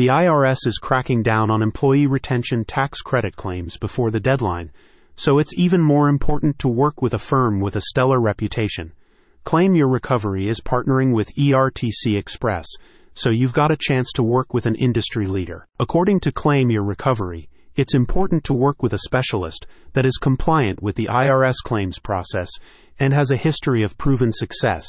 The IRS is cracking down on employee retention tax credit claims before the deadline, so it's even more important to work with a firm with a stellar reputation. Claim Your Recovery is partnering with ERTC Express, so you've got a chance to work with an industry leader. According to Claim Your Recovery, it's important to work with a specialist that is compliant with the IRS claims process and has a history of proven success.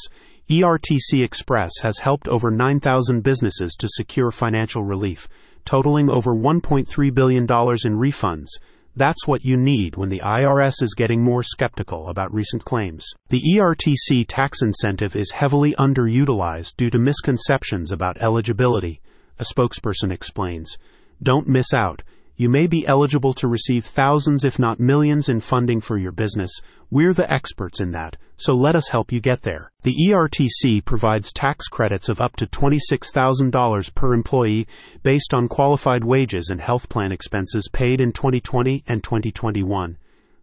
ERTC Express has helped over 9,000 businesses to secure financial relief, totaling over $1.3 billion in refunds. That's what you need when the IRS is getting more skeptical about recent claims. The ERTC tax incentive is heavily underutilized due to misconceptions about eligibility, a spokesperson explains. Don't miss out. You may be eligible to receive thousands, if not millions, in funding for your business. We're the experts in that, so let us help you get there. The ERTC provides tax credits of up to $26,000 per employee based on qualified wages and health plan expenses paid in 2020 and 2021.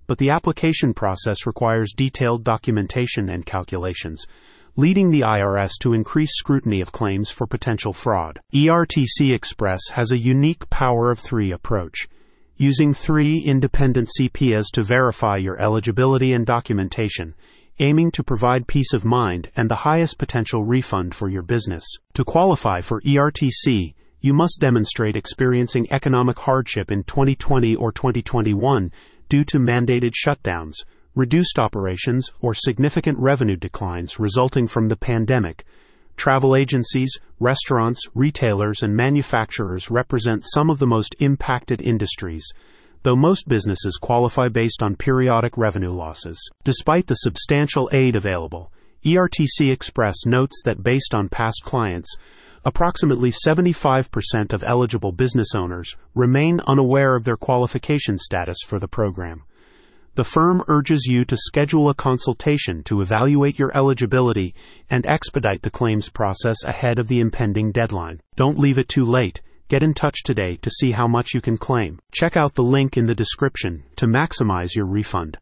But the application process requires detailed documentation and calculations leading the IRS to increase scrutiny of claims for potential fraud. ERTC Express has a unique power of three approach, using three independent CPAs to verify your eligibility and documentation, aiming to provide peace of mind and the highest potential refund for your business. To qualify for ERTC, you must demonstrate experiencing economic hardship in 2020 or 2021 due to mandated shutdowns reduced operations, or significant revenue declines resulting from the pandemic. Travel agencies, restaurants, retailers, and manufacturers represent some of the most impacted industries, though most businesses qualify based on periodic revenue losses. Despite the substantial aid available, ERTC Express notes that based on past clients, approximately 75% of eligible business owners remain unaware of their qualification status for the program the firm urges you to schedule a consultation to evaluate your eligibility and expedite the claims process ahead of the impending deadline. Don't leave it too late. Get in touch today to see how much you can claim. Check out the link in the description to maximize your refund.